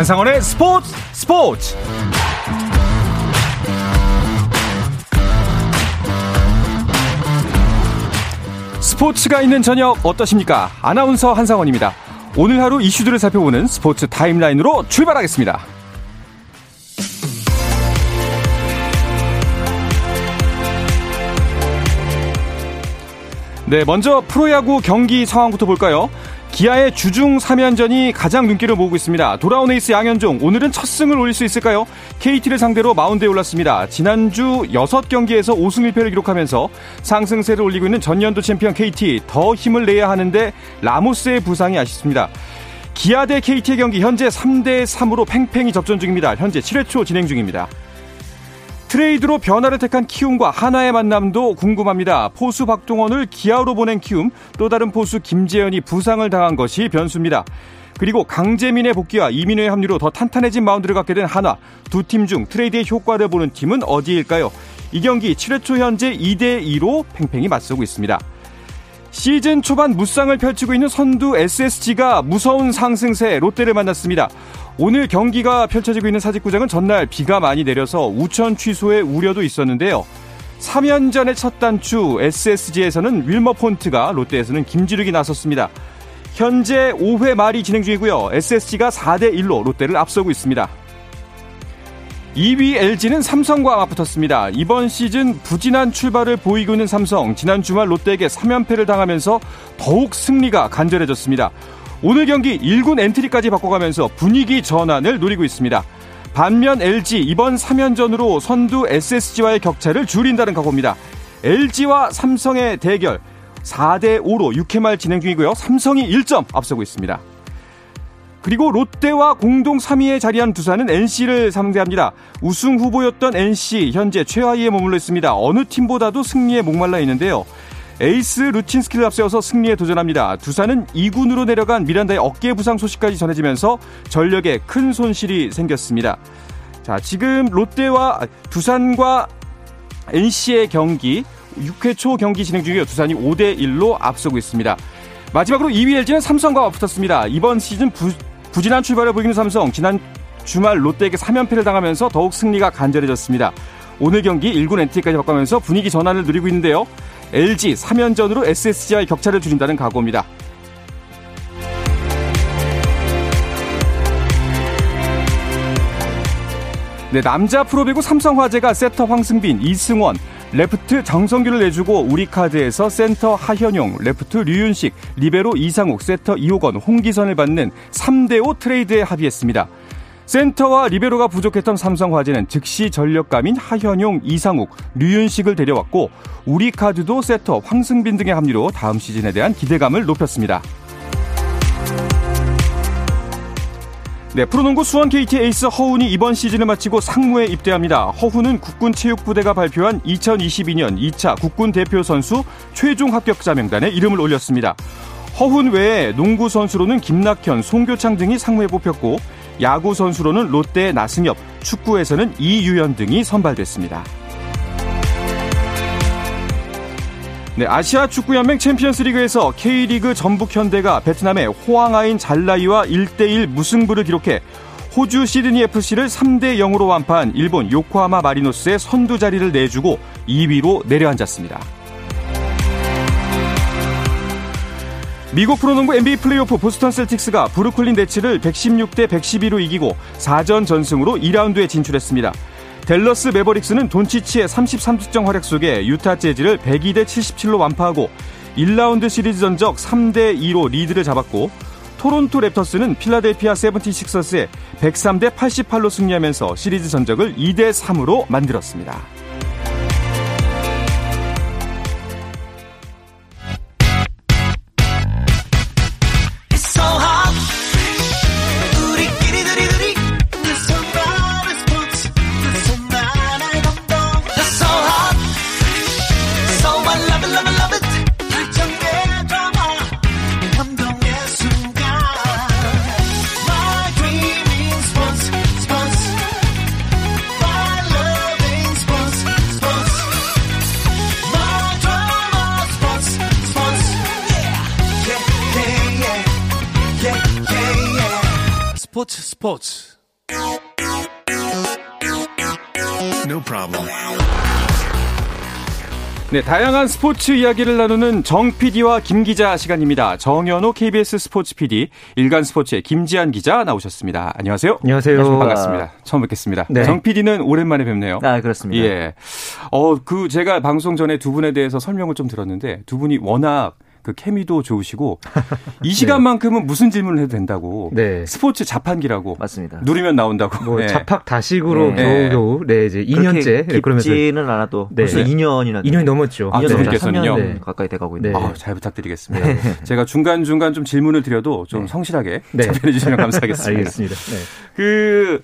한상원의 스포츠 스포츠 스포츠가 있는 저녁 어떠십니까? 아나운서 한상원입니다. 오늘 하루 이슈들을 살펴보는 스포츠 타임라인으로 출발하겠습니다. 네, 먼저 프로야구 경기 상황부터 볼까요? 기아의 주중 3연전이 가장 눈길을 모으고 있습니다. 돌아온 에이스 양현종, 오늘은 첫 승을 올릴 수 있을까요? KT를 상대로 마운드에 올랐습니다. 지난주 6경기에서 5승 1패를 기록하면서 상승세를 올리고 있는 전년도 챔피언 KT, 더 힘을 내야 하는데 라모스의 부상이 아쉽습니다. 기아 대 KT의 경기 현재 3대 3으로 팽팽히 접전 중입니다. 현재 7회 초 진행 중입니다. 트레이드로 변화를 택한 키움과 한화의 만남도 궁금합니다. 포수 박동원을 기아로 보낸 키움, 또 다른 포수 김재현이 부상을 당한 것이 변수입니다. 그리고 강재민의 복귀와 이민호의 합류로 더 탄탄해진 마운드를 갖게 된 한화, 두 팀 중 트레이드의 효과를 보는 팀은 어디일까요? 이 경기 7회 초 현재 2대2로 팽팽히 맞서고 있습니다. 시즌 초반 무쌍을 펼치고 있는 선두 SSG가 무서운 상승세 롯데를 만났습니다. 오늘 경기가 펼쳐지고 있는 사직구장은 전날 비가 많이 내려서 우천 취소의 우려도 있었는데요. 3연전의 첫 단추 SSG에서는 윌머 폰트가 롯데에서는 김지르기 나섰습니다. 현재 5회 말이 진행 중이고요. SSG가 4대 1로 롯데를 앞서고 있습니다. 2위 LG는 삼성과 맞붙었습니다. 이번 시즌 부진한 출발을 보이고 있는 삼성, 지난 주말 롯데에게 3연패를 당하면서 더욱 승리가 간절해졌습니다. 오늘 경기 1군 엔트리까지 바꿔가면서 분위기 전환을 노리고 있습니다. 반면 LG 이번 3연전으로 선두 SSG와의 격차를 줄인다는 각오입니다. LG와 삼성의 대결 4대 5로 6회 말 진행 중이고요. 삼성이 1점 앞서고 있습니다. 그리고 롯데와 공동 3위에 자리한 두산은 NC를 상대합니다. 우승 후보였던 NC 현재 최하위에 머물러 있습니다. 어느 팀보다도 승리에 목말라 있는데요. 에이스 루친스키를 앞세워서 승리에 도전합니다. 두산은 2군으로 내려간 미란다의 어깨 부상 소식까지 전해지면서 전력에 큰 손실이 생겼습니다. 자, 지금 롯데와 두산과 NC의 경기 6회 초 경기 진행 중이요. 두산이 5대 1로 앞서고 있습니다. 마지막으로 2위 LG는 삼성과 붙었습니다. 이번 시즌 부, 부진한 출발을 보이는 삼성 지난 주말 롯데에게 3연패를 당하면서 더욱 승리가 간절해졌습니다. 오늘 경기 1군 NT까지 바꿔면서 분위기 전환을 누리고 있는데요. LG 3연전으로 SSG와의 격차를 줄인다는 각오입니다. 네, 남자 프로배구 삼성화재가 세터 황승빈, 이승원, 레프트 정성규를 내주고 우리카드에서 센터 하현용, 레프트 류윤식, 리베로 이상욱, 세터 이호건, 홍기선을 받는 3대5 트레이드에 합의했습니다. 센터와 리베로가 부족했던 삼성화재는 즉시 전력감인 하현용, 이상욱, 류윤식을 데려왔고 우리 카드도 세터 황승빈 등의 합류로 다음 시즌에 대한 기대감을 높였습니다. 네, 프로농구 수원 KT 에이스 허훈이 이번 시즌을 마치고 상무에 입대합니다. 허훈은 국군 체육부대가 발표한 2022년 2차 국군 대표 선수 최종 합격자 명단에 이름을 올렸습니다. 허훈 외에 농구 선수로는 김낙현, 송교창 등이 상무에 뽑혔고 야구 선수로는 롯데 나승엽, 축구에서는 이유연 등이 선발됐습니다. 네, 아시아 축구연맹 챔피언스리그에서 K리그 전북 현대가 베트남의 호앙아인 잘라이와 1대1 무승부를 기록해 호주 시드니 FC를 3대 0으로 완파한 일본 요코하마 마리노스에 선두 자리를 내주고 2위로 내려앉았습니다. 미국 프로농구 NBA 플레이오프 보스턴 셀틱스가 브루클린 네츠를 116대 112로 이기고 4전 전승으로 2라운드에 진출했습니다. 댈러스 매버릭스는 돈치치의 33득점 활약 속에 유타 재즈를 102대 77로 완파하고 1라운드 시리즈 전적 3대 2로 리드를 잡았고 토론토 랩터스는 필라델피아 세븐티식서스에 103대 88로 승리하면서 시리즈 전적을 2대 3으로 만들었습니다. No problem. 네, 다양한 스포츠 이야기를 나누는 정 PD와 김 기자 시간입니다. 정현호 KBS 스포츠 PD, 일간 스포츠의 김지한 기자 나오셨습니다. 안녕하세요. 안녕하세요. 반갑습니다. 처음 뵙겠습니다. 네. 정 PD는 오랜만에 뵙네요. 아, 그렇습니다. 예. 어, 그 제가 방송 전에 두 분에 대해서 설명을 좀 들었는데 두 분이 워낙 그 케미도 좋으시고 이 시간만큼은 네. 무슨 질문을 해도 된다고. 네. 스포츠 자판기라고. 맞습니다. 누리면 나온다고. 뭐 네. 자팍 다식으로 네. 겨우겨우 네 이제 2년째 네, 깊지는 않아도 네. 벌써 2년이나 2년이 넘었죠. 아, 두 분께서는요. 네. 가까이 돼가고 있네요. 아, 잘 부탁드리겠습니다. 제가 중간 중간 좀 질문을 드려도 좀 성실하게 답변해 주시면 감사하겠습니다. 알겠습니다. 그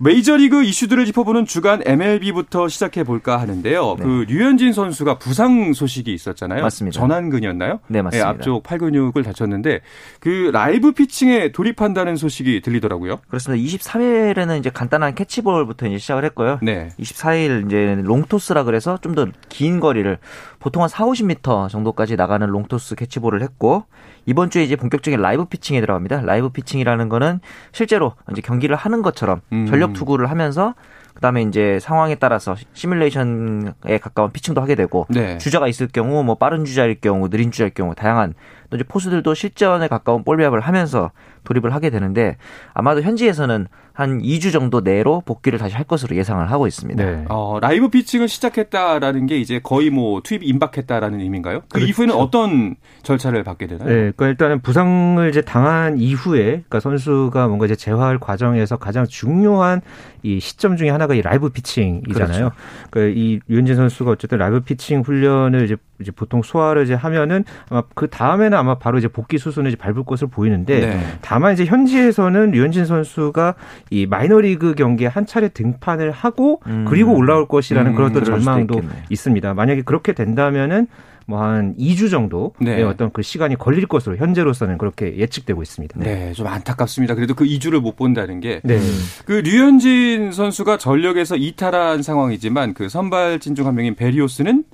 메이저리그 이슈들을 짚어보는 주간 MLB부터 시작해 볼까 하는데요. 네. 그 류현진 선수가 부상 소식이 있었잖아요. 맞습니다. 전완근이었나요? 네, 맞습니다. 네, 앞쪽 팔 근육을 다쳤는데 그 라이브 피칭에 돌입한다는 소식이 들리더라고요. 그렇습니다. 23일에는 이제 간단한 캐치볼부터 이제 시작을 했고요. 네. 24일 이제 롱토스라 그래서 좀 더 긴 거리를 보통 한 4, 50m 정도까지 나가는 long toss 캐치볼을 했고 이번 주에 이제 본격적인 라이브 피칭에 들어갑니다. 라이브 피칭이라는 거는 실제로 이제 경기를 하는 것처럼 음. 전력 투구를 하면서 그다음에 이제 상황에 따라서 시뮬레이션에 가까운 피칭도 하게 되고 네. 주자가 있을 경우 뭐 빠른 주자일 경우 느린 주자일 경우 다양한 또 이제 포수들도 실전에 가까운 볼 배합을 하면서 돌입을 하게 되는데 아마도 현지에서는 한 2주 정도 내로 복귀를 다시 할 것으로 예상을 하고 있습니다. 네. 어, 라이브 피칭을 시작했다라는 게 이제 거의 뭐 투입 임박했다라는 의미인가요? 그 그렇죠. 이후에는 어떤 절차를 받게 되나요? 네, 그러니까 일단은 부상을 이제 당한 이후에 그러니까 선수가 뭔가 이제 재활 과정에서 가장 중요한 이 시점 중에 하나가 이 라이브 피칭이잖아요. 그렇죠. 그러니까 이 류현진 선수가 어쨌든 라이브 피칭 훈련을 이제 이제 보통 소화를 이제 하면은 아마 그 다음에는 아마 바로 이제 복귀 수순을 이제 밟을 것으로 보이는데 네. 다만 이제 현지에서는 류현진 선수가 이 마이너리그 경기에 한 차례 등판을 하고 음. 그리고 올라올 것이라는 음. 그런 또 전망도 있습니다. 만약에 그렇게 된다면은 뭐한 2주 정도 네. 어떤 그 시간이 걸릴 것으로 현재로서는 그렇게 예측되고 있습니다. 네. 네, 좀 안타깝습니다. 그래도 그 2주를 못 본다는 게. 네. 그 류현진 선수가 전력에서 이탈한 상황이지만 그 선발 진 중 한 명인 베리오스는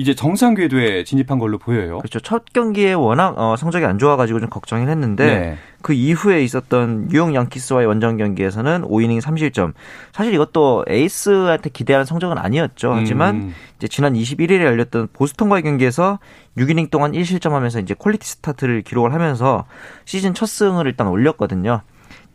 이제 정상 궤도에 진입한 걸로 보여요. 그렇죠. 첫 경기에 워낙 어, 성적이 안 좋아가지고 좀 걱정을 했는데 네. 그 이후에 있었던 뉴욕 양키스와의 원정 경기에서는 5이닝 3실점. 사실 이것도 에이스한테 기대하는 성적은 아니었죠. 하지만 음. 이제 지난 21일에 열렸던 보스턴과의 경기에서 6이닝 동안 1실점하면서 이제 퀄리티 스타트를 기록을 하면서 시즌 첫 승을 일단 올렸거든요.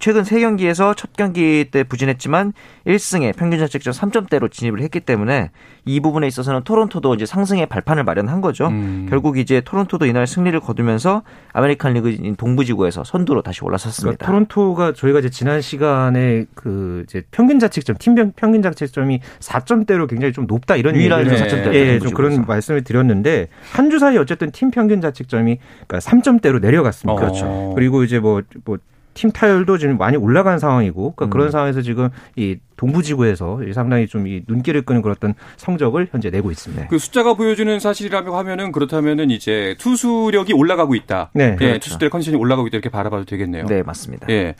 최근 3경기에서 첫 경기 때 부진했지만 1승에 평균 자책점 3점대로 진입을 했기 때문에 이 부분에 있어서는 토론토도 이제 상승의 발판을 마련한 거죠. 음. 결국 이제 토론토도 이날 승리를 거두면서 아메리칸 리그 동부지구에서 선두로 다시 올라섰습니다. 그러니까 토론토가 저희가 이제 지난 시간에 그 이제 평균 자책점 팀 평균 자책점이 4점대로 굉장히 좀 높다 이런 유일한 4점대 예, 좀 그런 말씀을 드렸는데 한 주 사이 어쨌든 팀 평균 자책점이 그러니까 3점대로 내려갔습니다. 그렇죠. 그리고 이제 뭐뭐 뭐 팀 타율도 지금 많이 올라간 상황이고 그러니까 음. 그런 상황에서 지금 이 동부지구에서 상당히 좀 이 눈길을 끄는 그런 어떤 성적을 현재 내고 있습니다. 그 숫자가 보여주는 사실이라고 하면은 그렇다면은 이제 투수력이 올라가고 있다. 네, 예, 그렇죠. 투수들의 컨디션이 올라가고 있다 이렇게 바라봐도 되겠네요. 네, 맞습니다. 예.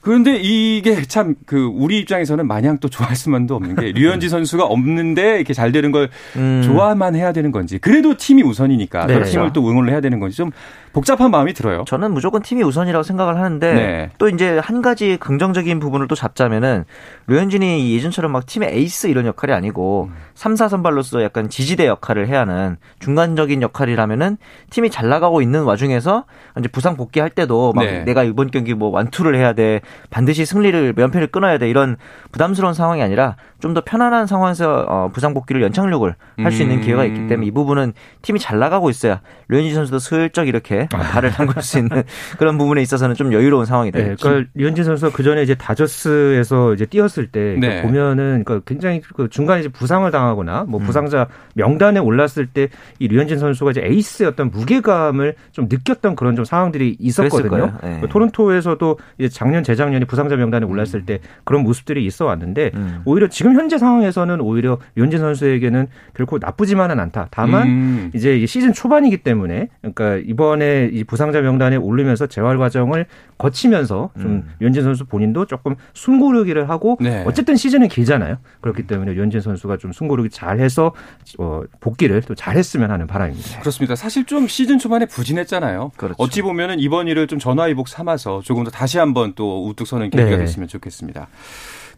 그런데 이게 참 그 우리 입장에서는 마냥 또 좋아할 수만도 없는 게 류현진 선수가 없는데 이렇게 잘 되는 걸 음. 좋아만 해야 되는 건지 그래도 팀이 우선이니까 네. 팀을 또 응원을 해야 되는 건지 좀 복잡한 마음이 들어요. 저는 무조건 팀이 우선이라고 생각을 하는데 네. 또 이제 한 가지 긍정적인 부분을 또 잡자면은 류현진이 예전처럼 막 팀의 에이스 이런 역할이 아니고 음. 3, 4 선발로서 약간 지지대 역할을 해야 하는 중간적인 역할이라면은 팀이 잘 나가고 있는 와중에서 이제 부상 복귀할 때도 막 네. 내가 이번 경기 뭐 완투를 해야 돼 반드시 승리를 면패를 끊어야 돼 이런 부담스러운 상황이 아니라 좀 더 편안한 상황에서 어, 부상 복귀를 연착륙을 할 수 있는 음. 기회가 있기 때문에 이 부분은 팀이 잘 나가고 있어야 류현진 선수도 슬쩍 이렇게 아. 발을 담글 수 있는 그런 부분에 있어서는 좀 여유로운 상황이 돼요. 네, 그러니까 류현진 선수가 그 전에 이제 다저스에서 이제 뛰었을 때 그러니까 네. 보면은 그러니까 굉장히 그 중간에 이제 부상을 당하거나 뭐 음. 부상자 명단에 올랐을 때 이 류현진 선수가 이제 에이스의 어떤 무게감을 좀 느꼈던 그런 좀 상황들이 있었거든요. 네. 그 토론토에서도 이제 작년 재작년에 부상자 명단에 올랐을 음. 때 그런 모습들이 있어 왔는데 음. 오히려 지금 현재 상황에서는 오히려 류현진 선수에게는 결코 나쁘지만은 않다. 다만 음. 이제 시즌 초반이기 때문에 그러니까 이번에 이번에 이 부상자 명단에 오르면서 재활 과정을 거치면서 좀 음. 류현진 선수 본인도 조금 숨고르기를 하고 네. 어쨌든 시즌은 길잖아요. 그렇기 때문에 류현진 선수가 좀 숨고르기 잘해서 어, 복귀를 또 잘했으면 하는 바람입니다. 그렇습니다. 사실 좀 시즌 초반에 부진했잖아요. 그렇죠. 어찌 보면은 이번 일을 좀 전화위복 삼아서 조금 더 다시 한번 또 우뚝 서는 계기가 네. 됐으면 좋겠습니다.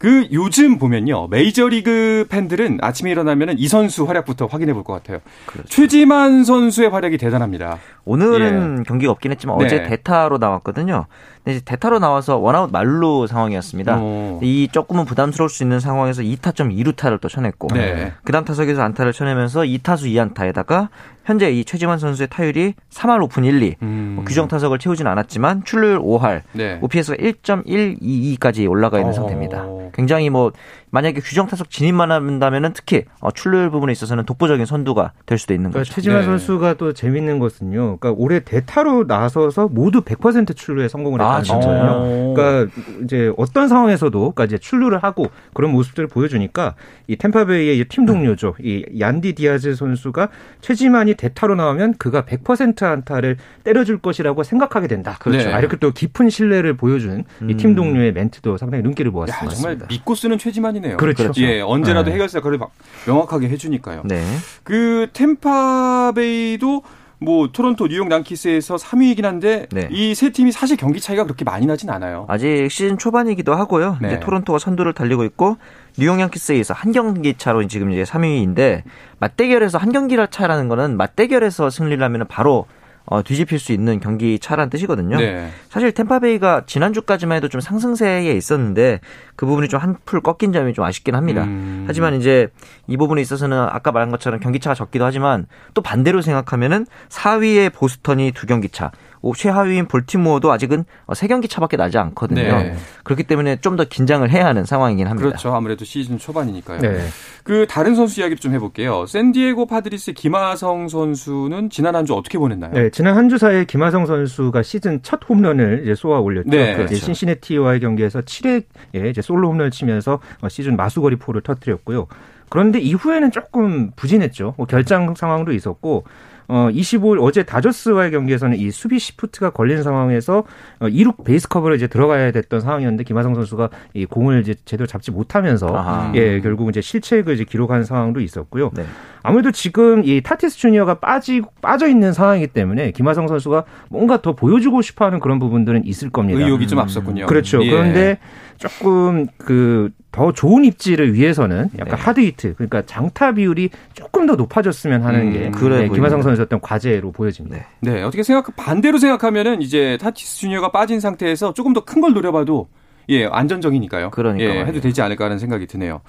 그 요즘 보면요 메이저리그 팬들은 아침에 일어나면은 이 선수 활약부터 확인해 볼 것 같아요. 그렇죠. 최지만 선수의 활약이 대단합니다. 오늘은 예. 경기가 없긴 했지만 네. 어제 대타로 나왔거든요. 근데 대타로 나와서 원아웃 말루 상황이었습니다. 오. 이 조금은 부담스러울 수 있는 상황에서 2타점 2루타를 또 쳐냈고 네. 그다음 타석에서 안타를 쳐내면서 2타수 2안타에다가 현재 이 최지만 선수의 타율이 3할 5푼 1리 음. 뭐 규정 타석을 채우진 않았지만 출루율 5할 네. OPS가 1.122까지 올라가 있는 오. 상태입니다. 굉장히 뭐 만약에 규정 타석 진입만 한다면은 특히 어, 출루율 부분에 있어서는 독보적인 선두가 될 수도 있는 그러니까 거죠. 최지만 네. 선수가 또 재밌는 것은요. 그러니까 올해 대타로 나서서 모두 100% 출루에 성공을 아, 했다는 아, 거예요. 그러니까 이제 어떤 상황에서도 그러니까 이제 출루를 하고 그런 모습들을 보여주니까 이 템파베이의 팀 동료죠. 이 얀디 디아즈 선수가 최지만이 대타로 나오면 그가 100% 안타를 때려줄 것이라고 생각하게 된다. 그렇죠. 네. 아, 이렇게 또 깊은 신뢰를 보여준 이팀 음. 동료의 멘트도 상당히 눈길을 모았습니다. 야, 정말 믿고 쓰는 최지만이 네 그렇죠. 예, 언제라도 네. 해결사를 명확하게 해주니까요. 네. 그 템파베이도 뭐 토론토, 뉴욕 양키스에서 3위이긴 한데 네. 이세 팀이 사실 경기 차이가 그렇게 많이 나진 않아요. 아직 시즌 초반이기도 하고요. 네. 이제 토론토가 선두를 달리고 있고 뉴욕 양키스에서 한 경기 차로 지금 이제 3위인데 맞대결에서 한 경기 차라는 거는 맞대결에서 승리를 하면 바로 어, 뒤집힐 수 있는 경기 차란 뜻이거든요. 네. 사실 템파베이가 지난주까지만 해도 좀 상승세에 있었는데 그 부분이 좀 한풀 꺾인 점이 좀 아쉽긴 합니다. 음. 하지만 이제 이 부분에 있어서는 아까 말한 것처럼 경기차가 적기도 하지만 또 반대로 생각하면은 4위의 보스턴이 두 경기차, 최하위인 볼티모어도 아직은 세 경기 차밖에 나지 않거든요. 네. 그렇기 때문에 좀 더 긴장을 해야 하는 상황이긴 합니다. 그렇죠. 아무래도 시즌 초반이니까요. 네. 그 다른 선수 이야기를 좀 해볼게요. 샌디에고 파드리스 김하성 선수는 지난 한 주 어떻게 보냈나요? 네, 지난 한 주 사이에 김하성 선수가 시즌 첫 홈런을 이제 쏘아 올렸죠. 네, 그렇죠. 신시내티와의 경기에서 7회에 이제 솔로 홈런을 치면서 시즌 마수걸이 포를 터뜨렸고요. 그런데 이후에는 조금 부진했죠. 뭐 결장 상황도 있었고 어 25일 어제 다저스와의 경기에서는 이 수비 시프트가 걸린 상황에서 어 2루 베이스 커버를 이제 들어가야 됐던 상황이었는데 김하성 선수가 이 공을 이제 제대로 잡지 못하면서 아하. 예 결국 이제 실책을 이제 기록한 상황도 있었고요. 네. 아무래도 지금 이 타티스 주니어가 빠지 빠져 있는 상황이기 때문에 김하성 선수가 뭔가 더 보여주고 싶어하는 그런 부분들은 있을 겁니다. 의욕이 좀 앞섰군요. 그렇죠. 예. 그런데 조금 그 더 좋은 입지를 위해서는 약간 네. hard hit 그러니까 장타 비율이 조금 더 높아졌으면 하는 음, 게 그래 네, 김하성 선수의 어떤 과제로 보여집니다. 네. 네. 어떻게 생각 반대로 생각하면은 이제 타티스 주니어가 빠진 상태에서 조금 더 큰 걸 노려봐도 예 안전적이니까요. 그러니까 예, 해도 되지 않을까 하는 생각이 드네요.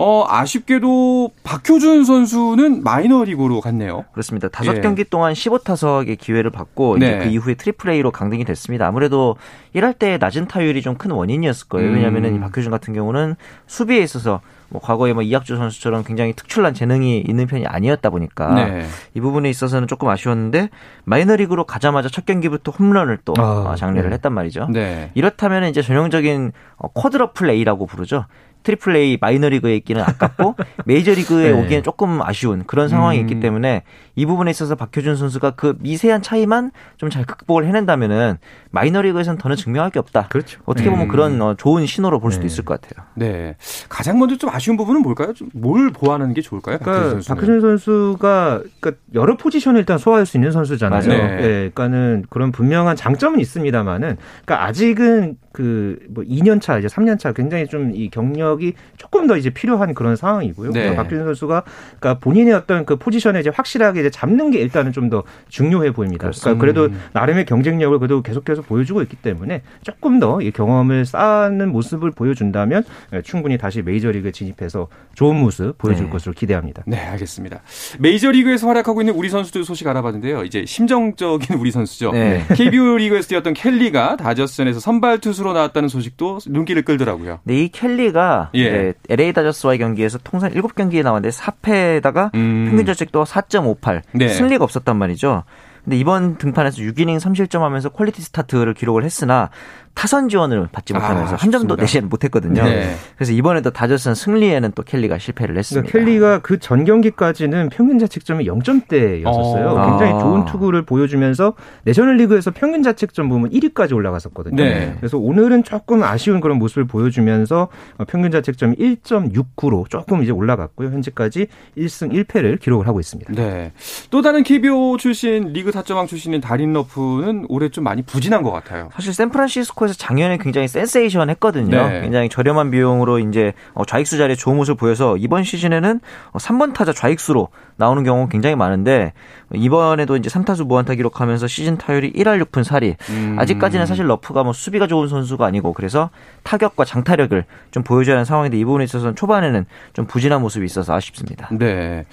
어, 아쉽게도 박효준 선수는 마이너리그로 갔네요. 그렇습니다. 다섯 예. 경기 동안 15타석의 기회를 받고 네. 이제 그 이후에 트리플 A로 강등이 됐습니다. 아무래도 1할대 낮은 타율이 좀 큰 원인이었을 거예요. 왜냐하면 음. 박효준 같은 경우는 수비에 있어서 뭐 과거에 뭐 이학주 선수처럼 굉장히 특출난 재능이 있는 편이 아니었다 보니까 네. 이 부분에 있어서는 조금 아쉬웠는데 마이너리그로 가자마자 첫 경기부터 홈런을 또 아, 어, 작렬을 네. 했단 말이죠. 네. 이렇다면 이제 전형적인 어, quadruple A라고 부르죠. 트리플 A 마이너리그에 있기는 아깝고 메이저리그에 네. 오기엔 조금 아쉬운 그런 상황이 음. 있기 때문에 이 부분에 있어서 박효준 선수가 그 미세한 차이만 좀 잘 극복을 해낸다면은 마이너리그에서는 더는 증명할 게 없다. 그렇죠. 어떻게 보면 음. 그런 어, 좋은 신호로 볼 수도 네. 있을 것 같아요. 네. 가장 먼저 좀 아쉬운 부분은 뭘까요? 뭘 보완하는 게 좋을까요? 그러니까 박효준 선수가 그러니까 여러 포지션을 일단 소화할 수 있는 선수잖아요. 네. 네. 그러니까는 그런 분명한 장점은 있습니다만은 그러니까 아직은 그 뭐 2년 차 이제 3년 차 굉장히 좀 이 경력이 조금 더 이제 필요한 그런 상황이고요. 네. 그러니까 박규진 선수가 그러니까 본인의 어떤 그 포지션에 이제 확실하게 이제 잡는 게 일단은 좀 더 중요해 보입니다. 그렇습니다. 그러니까 그래도 나름의 경쟁력을 그래도 계속해서 보여주고 있기 때문에 조금 더 이 경험을 쌓는 모습을 보여준다면 예, 충분히 다시 메이저리그에 진입해서 좋은 모습 보여줄 네. 것으로 기대합니다. 네, 알겠습니다. 메이저리그에서 활약하고 있는 우리 선수들 소식 알아봤는데요. 이제 심정적인 우리 선수죠. 네. KBO 리그에서 뛰었던 켈리가 다저스전에서 선발 투수로 나왔다는 소식도 눈길을 끌더라고요. 네, 이 켈리가 예. LA 다저스와의 경기에서 통산 7경기에 나왔는데 4패에다가 음. 평균 자책도 4.58. 네. 승리가 없었단 말이죠. 근데 이번 등판에서 6이닝 3실점 하면서 퀄리티 스타트를 기록을 했으나 타선 지원을 받지 아, 못하면서 아, 한 점도 내지 못했거든요. 네. 그래서 이번에도 다저스는 승리에는 또 켈리가 실패를 했습니다. 그러니까 켈리가 그 전 경기까지는 평균 자책점이 0점대였었어요. 어. 굉장히 아. 좋은 투구를 보여주면서 내셔널리그에서 평균 자책점 보면 1위까지 올라갔었거든요. 네. 그래서 오늘은 조금 아쉬운 그런 모습을 보여주면서 평균 자책점이 1.69로 조금 이제 올라갔고요. 현재까지 1승 1패를 기록을 하고 있습니다. 네. 또 다른 KBO 출신 리그 타점왕 출신인 다린 러프는 올해 좀 많이 부진한 것 같아요. 사실 샌프란시스코 에서 작년에 굉장히 센세이션 했거든요. 네. 굉장히 저렴한 비용으로 이제 어, 좌익수 자리에 좋은 모습을 보여서 이번 시즌에는 3번 어, 타자 좌익수로 나오는 경우가 굉장히 많은데 이번에도 이제 3타수 무안타 기록하면서 시즌 타율이 1할 6푼 4리. 음. 아직까지는 사실 러프가 뭐 수비가 좋은 선수가 아니고 그래서 타격과 장타력을 좀 보여줘야 하는 상황인데 이 부분에 있어서는 초반에는 좀 부진한 모습이 있어서 아쉽습니다. 네.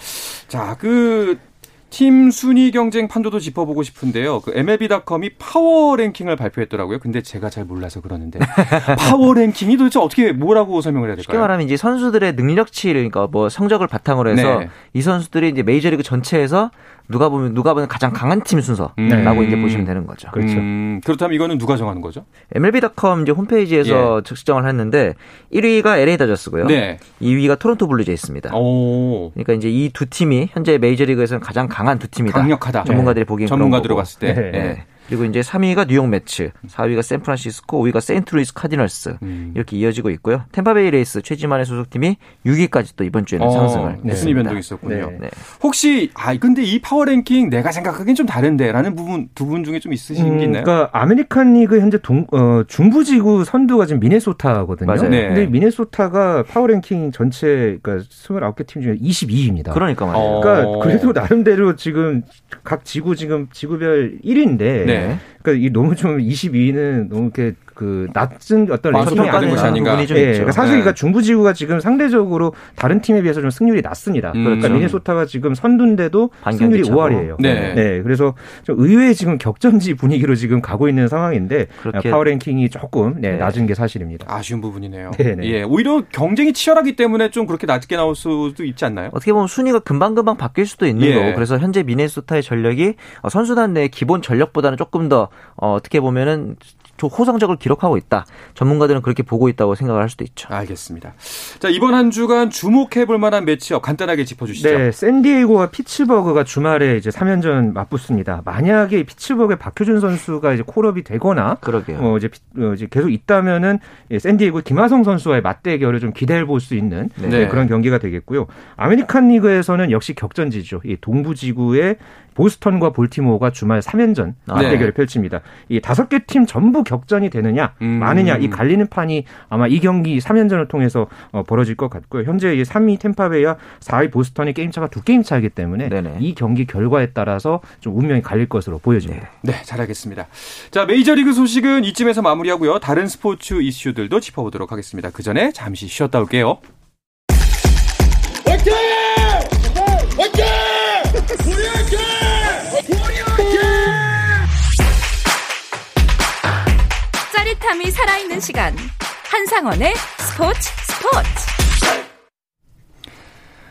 자, 그 팀 순위 경쟁 판도도 짚어보고 싶은데요. 그 MLB.com이 파워 랭킹을 발표했더라고요. 근데 제가 잘 몰라서 그러는데 파워 랭킹이 도대체 어떻게 뭐라고 설명을 해야 될까요? 쉽게 말하면 이제 선수들의 능력치 그러니까 뭐 성적을 바탕으로 해서 네. 이 선수들이 이제 메이저리그 전체에서 누가 보면 누가 보면 가장 강한 팀 순서라고 음. 이제 보시면 되는 거죠. 그렇죠. 음. 그렇다면 이거는 누가 정하는 거죠? MLB.com 이제 홈페이지에서 예. 측정을 했는데 1위가 LA 다저스고요. 네. 2위가 토론토 블루제이스입니다. 오. 그러니까 이제 이 두 팀이 현재 메이저리그에서는 가장 강한 두 팀이다. 강력하다. 전문가들이 네. 보기엔 전문가들로 봤을 때. 네. 네. 그리고 이제 3위가 뉴욕 메츠, 4위가 샌프란시스코, 5위가 세인트루이스 카디널스 음. 이렇게 이어지고 있고요. 템파베이 레이스 최지만의 소속팀이 6위까지 또 이번 주에는 어, 상승을 네. 무슨 이변도 있었군요. 네. 네. 혹시 아 근데 이 파워 랭킹 내가 생각하기엔 좀 다른데라는 부분 두 분 중에 좀 있으신 음, 게 있나요? 그러니까 아메리칸 리그 현재 동, 어, 중부지구 선두가 지금 미네소타거든요. 맞아요. 네. 근데 미네소타가 파워 랭킹 전체 그러니까 29개 팀 중에 22위입니다. 그러니까 말이에요. 그러니까 그래도 나름대로 지금 각 지구 지금 지구별 1위인데 네. 그러니까 이 너무 좀 22위는 너무 이렇게 그 낮은 어떤 랭킹이 아닌 것이 아닌가. 예, 그러니까 사실 네. 그러니까 중부지구가 지금 상대적으로 다른 팀에 비해서 좀 승률이 낮습니다. 음. 그러니까 미네소타가 지금 선두인데도 승률이 5할이에요. 네. 네. 그래서 좀 의외의 지금 격전지 분위기로 지금 가고 있는 상황인데 그렇게. 파워 랭킹이 조금 네, 네, 낮은 게 사실입니다. 아쉬운 부분이네요. 네네. 네. 예, 오히려 경쟁이 치열하기 때문에 좀 그렇게 낮게 나올 수도 있지 않나요? 어떻게 보면 순위가 금방금방 바뀔 수도 있는 예. 거고 그래서 현재 미네소타의 전력이 선수단 내 기본 전력보다는 조금 더 어, 어떻게 보면은 호성적을 기록하고 있다. 전문가들은 그렇게 보고 있다고 생각을 할 수도 있죠. 알겠습니다. 자, 이번 한 주간 주목해 볼 만한 matchup 간단하게 짚어 주시죠. 네, 샌디에이고와 피츠버그가 주말에 이제 3연전 맞붙습니다. 만약에 피츠버그의 박효준 선수가 이제 call-up이 되거나 그러게요. 어, 이제, 어, 이제 계속 있다면은 샌디에이고 김하성 선수와의 맞대결을 좀 기대해 볼 수 있는 네. 네, 그런 경기가 되겠고요. 아메리칸 리그에서는 역시 격전지죠. 이 동부 지구의 보스턴과 볼티모어가 주말 3연전 아, 맞대결을 네. 펼칩니다. 이 다섯 개 팀 전부 격전이 되느냐 음. 마느냐 이 갈리는 판이 아마 이 경기 3연전을 통해서 어, 벌어질 것 같고요. 현재 3위 템파베이와 4위 보스턴의 게임 차가 두 게임 차이기 때문에 네네. 이 경기 결과에 따라서 좀 운명이 갈릴 것으로 보여집니다. 네, 네 잘하겠습니다. 자 메이저리그 소식은 이쯤에서 마무리하고요. 다른 스포츠 이슈들도 짚어보도록 하겠습니다. 그 전에 잠시 쉬었다 올게요. 화이팅! 화이팅! 화이팅! 짜릿함이 살아있는 시간. 한상원의 스포츠 스포츠.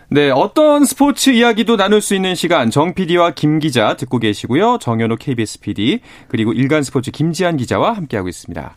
네, 어떤 스포츠 이야기도 나눌 수 있는 시간 정 PD와 김 기자 듣고 계시고요. 정현호 KBS PD 그리고 일간 스포츠 김지한 기자와 함께하고 있습니다.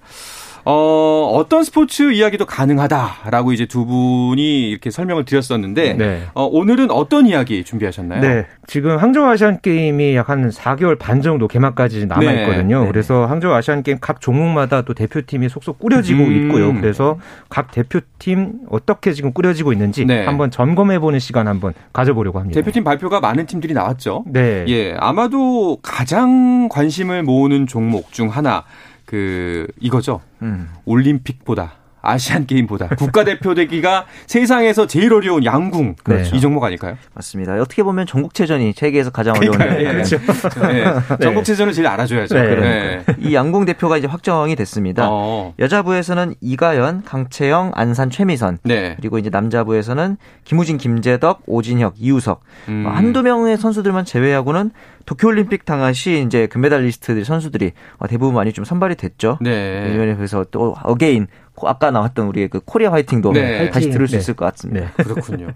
어, 어떤 스포츠 이야기도 가능하다라고 이제 두 분이 이렇게 설명을 드렸었는데 네. 어, 오늘은 어떤 이야기 준비하셨나요? 네. 지금 항저우 아시안 게임이 약 한 4개월 반 정도 개막까지 남아 네. 있거든요. 네. 그래서 항저우 아시안 게임 각 종목마다 또 대표팀이 속속 꾸려지고 음. 있고요. 그래서 각 대표팀 어떻게 지금 꾸려지고 있는지 네. 한번 점검해 보는 시간 한번 가져보려고 합니다. 대표팀 발표가 많은 팀들이 나왔죠. 네. 예. 아마도 가장 관심을 모으는 종목 중 하나 그 이거죠. 음. 올림픽보다 아시안 게임보다 국가대표 되기가 세상에서 제일 어려운 양궁 그렇죠. 이 종목 아닐까요? 맞습니다. 어떻게 보면 전국체전이 세계에서 가장 어려운 네. 그렇죠. 네. 전국체전을 제일 알아줘야죠. 네. 네. 이 양궁 대표가 이제 확정이 됐습니다. 어. 여자부에서는 이가연, 강채영, 안산, 최미선 네. 그리고 이제 남자부에서는 김우진, 김재덕, 오진혁, 이우석 음. 한두 명의 선수들만 제외하고는 도쿄올림픽 당시 이제 금메달리스트들 선수들이 대부분 많이 좀 선발이 됐죠. 네. 그래서 또 again 아까 나왔던 우리의 그 코리아 화이팅도 네. 다시 들을 수 네. 있을 것 같습니다. 네. 그렇군요.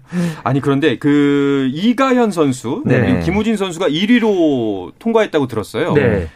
아니 그런데 그 이가현 선수, 네. 김우진 선수가 1위로 통과했다고 들었어요. 네.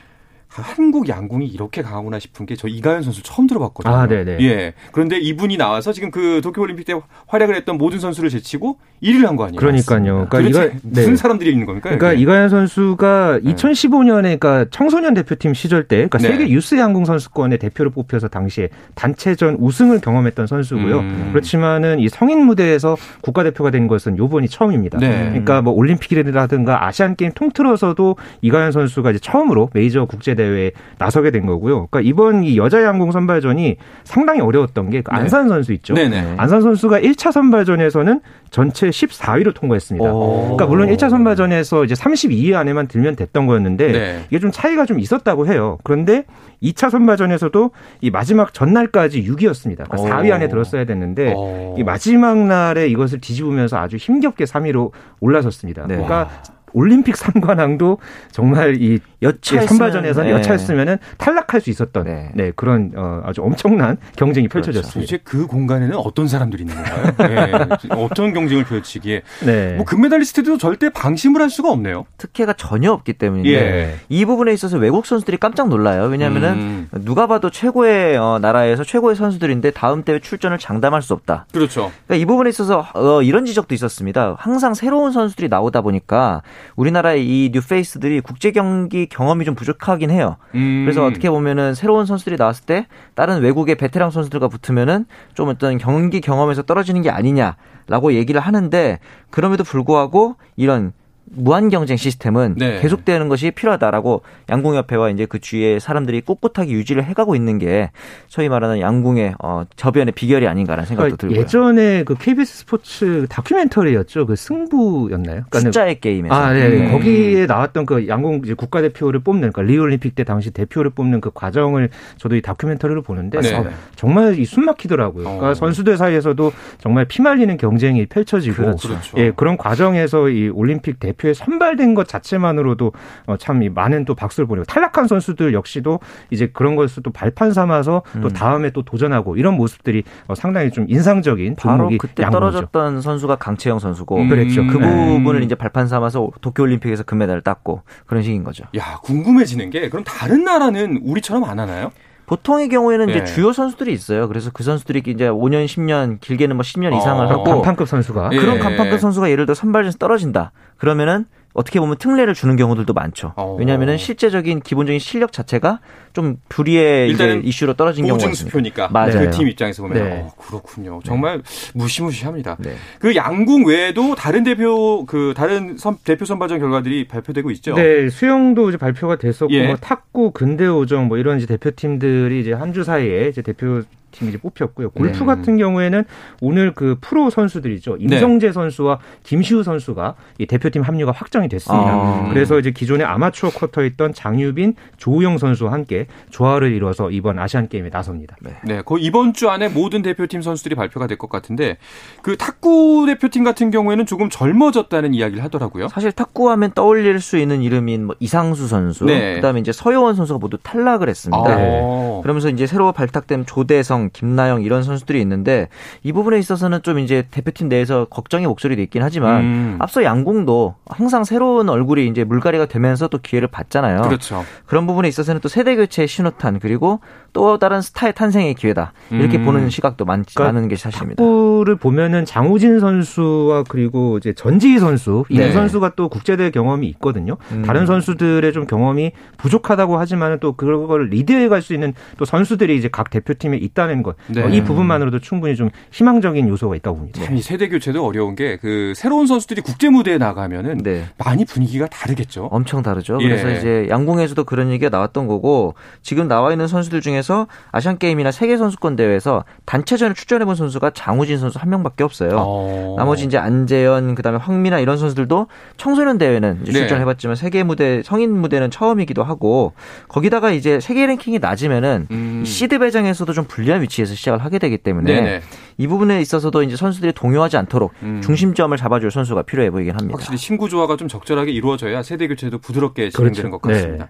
한국 양궁이 이렇게 강하구나 싶은 게 저 이가연 선수 처음 들어봤거든요. 아, 네네. 예. 그런데 이분이 나와서 지금 그 도쿄올림픽 때 활약을 했던 모든 선수를 제치고 1위를 한 거 아니에요? 그러니까요. 그러니까 이거 네. 무슨 사람들이 있는 겁니까? 그러니까 여기? 이가연 선수가 2015년에 그러니까 청소년 대표팀 시절 때 그러니까 네. 세계 유스 양궁 선수권의 대표로 뽑혀서 당시에 단체전 우승을 경험했던 선수고요. 음. 그렇지만은 이 성인 무대에서 국가대표가 된 것은 요번이 처음입니다. 네. 그러니까 뭐 올림픽이라든가 아시안 게임 통틀어서도 이가연 선수가 이제 처음으로 메이저 국제 대회 에 나서게 된 거고요. 그러니까 이번 이 여자 양궁 선발전이 상당히 어려웠던 게그 네. 안산 선수 있죠. 네네. 안산 선수가 1차 선발전에서는 전체 14위로 통과했습니다. 오. 그러니까 물론 1차 선발전에서 이제 32위 안에만 들면 됐던 거였는데 네. 이게 좀 차이가 좀 있었다고 해요. 그런데 2차 선발전에서도 이 마지막 전날까지 6위였습니다. 그러니까 오. 4위 안에 들었어야 됐는데 어. 이 마지막 날에 이것을 뒤집으면서 아주 힘겹게 3위로 올라섰습니다. 네. 그러니까 올림픽 삼관왕도 정말 이 여차했으면- 선발전에서는 네. 여차했으면 탈락할 수 있었던 네. 네. 그런 어, 아주 엄청난 경쟁이 그렇죠. 펼쳐졌습니다. 도대체 그 공간에는 어떤 사람들이 있는 건가요? 예. 어떤 경쟁을 펼치기에 네. 뭐 금메달리스트도 절대 방심을 할 수가 없네요. 특혜가 전혀 없기 때문에 예. 이 부분에 있어서 외국 선수들이 깜짝 놀라요. 왜냐하면은 음. 누가 봐도 최고의 어, 나라에서 최고의 선수들인데 다음 대회 출전을 장담할 수 없다. 그렇죠. 그러니까 이 부분에 있어서 어, 이런 지적도 있었습니다. 항상 새로운 선수들이 나오다 보니까 우리나라의 이 뉴페이스들이 국제 경기 경험이 좀 부족하긴 해요. 음. 그래서 어떻게 보면은 새로운 선수들이 나왔을 때 다른 외국의 베테랑 선수들과 붙으면은 좀 어떤 경기 경험에서 떨어지는 게 아니냐라고 얘기를 하는데 그럼에도 불구하고 이런 무한 경쟁 시스템은 네. 계속되는 것이 필요하다라고 양궁협회와 이제 그 주위에 사람들이 꿋꿋하게 유지를 해가고 있는 게 소위 말하는 양궁의 어, 저변의 비결이 아닌가라는 생각도 그러니까 들고요. 예전에 그 KBS 스포츠 다큐멘터리였죠. 그 승부였나요? 그러니까 숫자의 게임에서 아, 네. 음. 거기에 나왔던 그 양궁 국가대표를 뽑는, 그러니까 리올림픽 때 당시 대표를 뽑는 그 과정을 저도 이 다큐멘터리로 보는데 네. 어, 정말 이 숨막히더라고요. 그러니까 어. 선수들 사이에서도 정말 피말리는 경쟁이 펼쳐지고 그렇죠. 예, 그런 과정에서 이 올림픽 대표 에 선발된 것 자체만으로도 어, 참이 많은 또 박수를 보내고 탈락한 선수들 역시도 이제 그런 것을 또 발판 삼아서 또 음. 다음에 또 도전하고 이런 모습들이 어, 상당히 좀 인상적인 바로 그때 양궁이죠. 떨어졌던 선수가 강채영 선수고 음. 그랬죠. 그 네. 부분을 이제 발판 삼아서 도쿄올림픽에서 금메달을 땄고 그런 식인 거죠. 야, 궁금해지는 게 그럼 다른 나라는 우리처럼 안 하나요? 보통의 경우에는 예. 이제 주요 선수들이 있어요. 그래서 그 선수들이 이제 5년, 10년, 길게는 뭐 10년 이상을 어, 하고 간판급 선수가 예. 그런 간판급 선수가 예를 들어 선발전에서 떨어진다. 그러면은 어떻게 보면 특례를 주는 경우들도 많죠. 어. 왜냐하면 실제적인 기본적인 실력 자체가 좀 불의의 이제 일단은 이슈로 떨어진 경우가 있습니다. 보증수표니까 맞아요. 그 팀 입장에서 보면 네. 어, 그렇군요. 정말 무시무시합니다. 네. 그 양궁 외에도 다른 대표 그 다른 선- 대표 선발전 결과들이 발표되고 있죠. 네, 수영도 이제 발표가 됐었고, 예. 뭐 탁구, 근대오정 뭐 이런 이제 대표팀들이 이제 한 주 사이에 이제 대표 팀이 이제 뽑혔고요. 골프 네. 같은 경우에는 오늘 그 프로 선수들이죠. 임성재 선수와 김시우 선수가 이 대표팀 합류가 확정이 됐습니다. 아. 그래서 이제 기존의 아마추어 쿼터에 있던 장유빈, 조우영 선수와 함께 조화를 이뤄서 이번 아시안 게임에 나섭니다. 네, 그 이번 주 안에 모든 대표팀 선수들이 발표가 될 것 같은데 그 탁구 대표팀 같은 경우에는 조금 젊어졌다는 이야기를 하더라고요. 사실 탁구하면 떠올릴 수 있는 이름인 뭐 이상수 선수, 네. 그다음에 이제 서효원 선수가 모두 탈락을 했습니다. 어. 그러면서 이제 새로 발탁된 조대성, 김나영 이런 선수들이 있는데 이 부분에 있어서는 좀 이제 대표팀 내에서 걱정의 목소리도 있긴 하지만 음. 앞서 양궁도 항상 새로운 얼굴이 이제 물갈이가 되면서 또 기회를 받잖아요. 그렇죠. 그런 부분에 있어서는 또 세대 교체의 신호탄 그리고 또 다른 스타의 탄생의 기회다 이렇게 음. 보는 시각도 많, 그러니까 많은 게 사실입니다. 탁구를 보면은 장우진 선수와 그리고 이제 전지희 선수 이두 네. 선수가 또 국제대회 경험이 있거든요. 음. 다른 선수들의 좀 경험이 부족하다고 하지만은 또 그걸 리드해 갈 수 있는 또 선수들이 이제 각 대표팀에 있다는 것. 네. 어, 이 부분만으로도 충분히 좀 희망적인 요소가 있다고 봅니다. 참 이 세대 교체도 어려운 게 그 새로운 선수들이 국제 무대에 나가면은 네. 많이 분위기가 다르겠죠. 엄청 다르죠. 예. 그래서 이제 양궁에서도 그런 얘기가 나왔던 거고 지금 나와 있는 선수들 중에서 아시안 게임이나 세계 선수권 대회에서 단체전에 출전해 본 선수가 장우진 선수 한 명밖에 없어요. 어. 나머지 이제 안재현 그다음에 황미나 이런 선수들도 청소년 대회는 네. 출전해봤지만 세계 무대 성인 무대는 처음이기도 하고 거기다가 이제 세계 랭킹이 낮으면은 음. 이 시드 배정에서도 좀 불리한 위치에서 시작을 하게 되기 때문에 네네. 이 부분에 있어서도 이제 선수들이 동요하지 않도록 음. 중심점을 잡아줄 선수가 필요해 보이긴 합니다. 확실히 신구 조화가 좀 적절하게 이루어져야 세대 교체도 부드럽게 진행되는 그렇죠. 것 같습니다.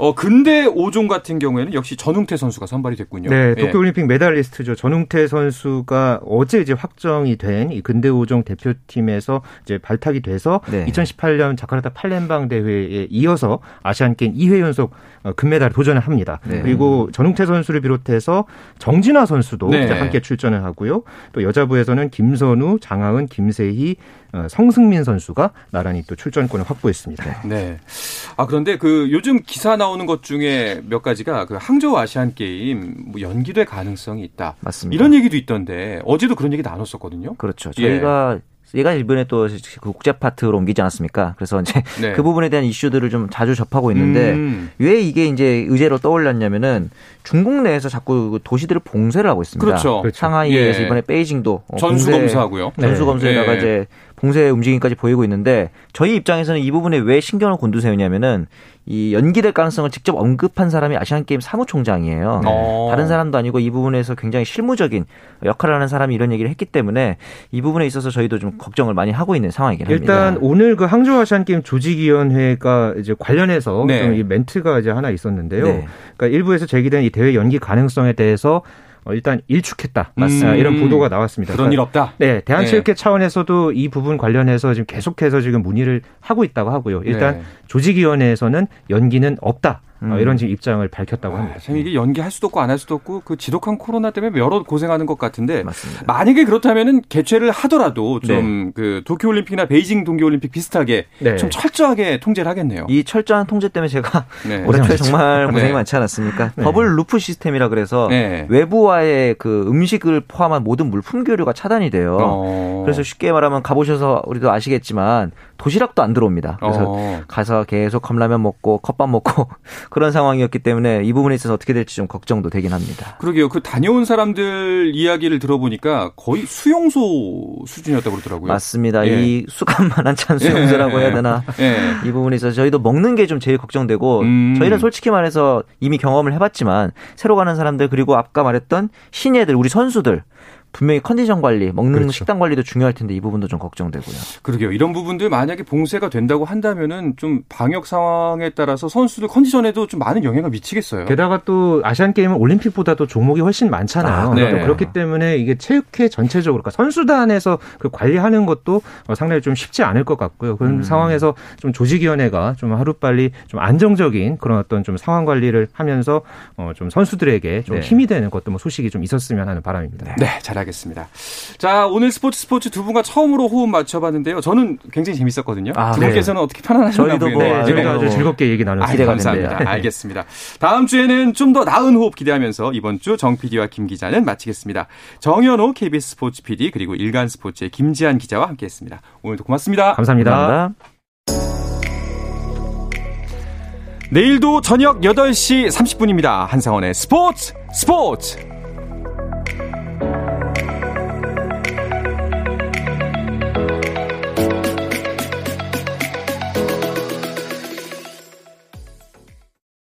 어, 근대 5종 같은 경우에는 역시 전웅태 선수가 선발이 됐군요. 네, 예. 도쿄올림픽 메달리스트죠. 전웅태 선수가 어제 이제 확정이 된 이 근대 5종 대표팀에서 이제 발탁이 돼서 네. 2018년 자카르타 팔렘방 대회에 이어서 아시안 게임 2회 연속 어, 금메달 도전을 합니다. 네. 그리고 전웅태 선수를 비롯해서 정진화 선수도 네. 함께 출전을 하고요. 또 여자부에서는 김선우, 장하은, 김세희, 어, 성승민 선수가 나란히 또 출전권을 확보했습니다. 네. 아 그런데 그 요즘 기사 나오는 것 중에 몇 가지가 그 항저우 아시안 게임 뭐 연기될 가능성이 있다. 맞습니다. 이런 얘기도 있던데 어제도 그런 얘기 나눴었거든요. 그렇죠. 저희가 예. 얘가 이번에 또그 국제 파트로 옮기지 않았습니까? 그래서 이제 네. 그 부분에 대한 이슈들을 좀 자주 접하고 있는데 음. 왜 이게 이제 의제로 떠올랐냐면은 중국 내에서 자꾸 그 도시들을 봉쇄를 하고 있습니다. 그렇죠. 상하이에서 예. 이번에 베이징도 전수 검사하고요. 전수 검사에다가 네. 이제 봉쇄 움직임까지 보이고 있는데 저희 입장에서는 이 부분에 왜 신경을 곤두세우냐면은 이 연기될 가능성을 직접 언급한 사람이 아시안 게임 사무총장이에요. 네. 다른 사람도 아니고 이 부분에서 굉장히 실무적인 역할을 하는 사람이 이런 얘기를 했기 때문에 이 부분에 있어서 저희도 좀 걱정을 많이 하고 있는 상황이긴 합니다. 일단 오늘 그 항저우 아시안 게임 조직위원회가 이제 관련해서 네. 좀 이 멘트가 이제 하나 있었는데요. 네. 그러니까 일부에서 제기된 이 대회 연기 가능성에 대해서 어, 일단 일축했다. 맞습니다. 음, 이런 보도가 나왔습니다. 그런 일 없다. 네, 대한체육회 네. 차원에서도 이 부분 관련해서 지금 계속해서 지금 문의를 하고 있다고 하고요. 일단 네. 조직위원회에서는 연기는 없다. 어, 음. 이런 지금 입장을 밝혔다고 합니다. 아, 참 이게 연기할 수도 없고 안 할 수도 없고 그 지독한 코로나 때문에 여러 고생하는 것 같은데 맞습니다. 만약에 그렇다면은 개최를 하더라도 좀그 네. 도쿄올림픽이나 베이징 동계올림픽 비슷하게 네. 좀 철저하게 통제를 하겠네요. 이 철저한 통제 때문에 제가 네. 올해 초에 정말 고생이 네. 많지 않았습니까? 네. 버블 루프 시스템이라 그래서 네. 외부와의 그 음식을 포함한 모든 물품 교류가 차단이 돼요. 어. 그래서 쉽게 말하면 가보셔서 우리도 아시겠지만 도시락도 안 들어옵니다. 그래서 어. 가서 계속 컵라면 먹고 컵밥 먹고 그런 상황이었기 때문에 이 부분에 있어서 어떻게 될지 좀 걱정도 되긴 합니다. 그러게요. 그 다녀온 사람들 이야기를 들어보니까 거의 수용소 수준이었다고 그러더라고요. 맞습니다. 예. 이 수감만한 찬 수용소라고 예. 해야 되나. 예. 이 부분에 있어서 저희도 먹는 게 좀 제일 걱정되고 음. 저희는 솔직히 말해서 이미 경험을 해봤지만 새로 가는 사람들 그리고 아까 말했던 신예들 우리 선수들 분명히 컨디션 관리, 먹는 그렇죠. 식단 관리도 중요할 텐데 이 부분도 좀 걱정되고요. 그러게요. 이런 부분들 만약에 봉쇄가 된다고 한다면은 좀 방역 상황에 따라서 선수들 컨디션에도 좀 많은 영향을 미치겠어요. 게다가 또 아시안 게임은 올림픽보다도 종목이 훨씬 많잖아요. 아, 네. 그렇기 때문에 이게 체육회 전체적으로 그러니까 선수단에서 그 관리하는 것도 상당히 좀 쉽지 않을 것 같고요. 그런 음. 상황에서 좀 조직위원회가 좀 하루빨리 좀 안정적인 그런 어떤 좀 상황 관리를 하면서 어 좀 선수들에게 좀 네. 힘이 되는 것도 뭐 소식이 좀 있었으면 하는 바람입니다. 네, 잘 하겠습니다. 자, 오늘 스포츠 스포츠 두 분과 처음으로 호흡 맞춰봤는데요. 저는 굉장히 재밌었거든요. 아, 두 분께서는 네. 어떻게 편안하셨나요? 저희도 뭐 네, 저희도 아주 즐겁게 얘기 나눴습니다. 기대가 감사합니다. 됩니다. 알겠습니다. 다음 주에는 좀 더 나은 호흡 기대하면서 이번 주 정 PD와 김 기자는 마치겠습니다. 정현호 KBS 스포츠 PD 그리고 일간 스포츠의 김지한 기자와 함께했습니다. 오늘도 고맙습니다. 감사합니다. 감사합니다. 내일도 저녁 8시 30분입니다. 한상원의 스포츠 스포츠!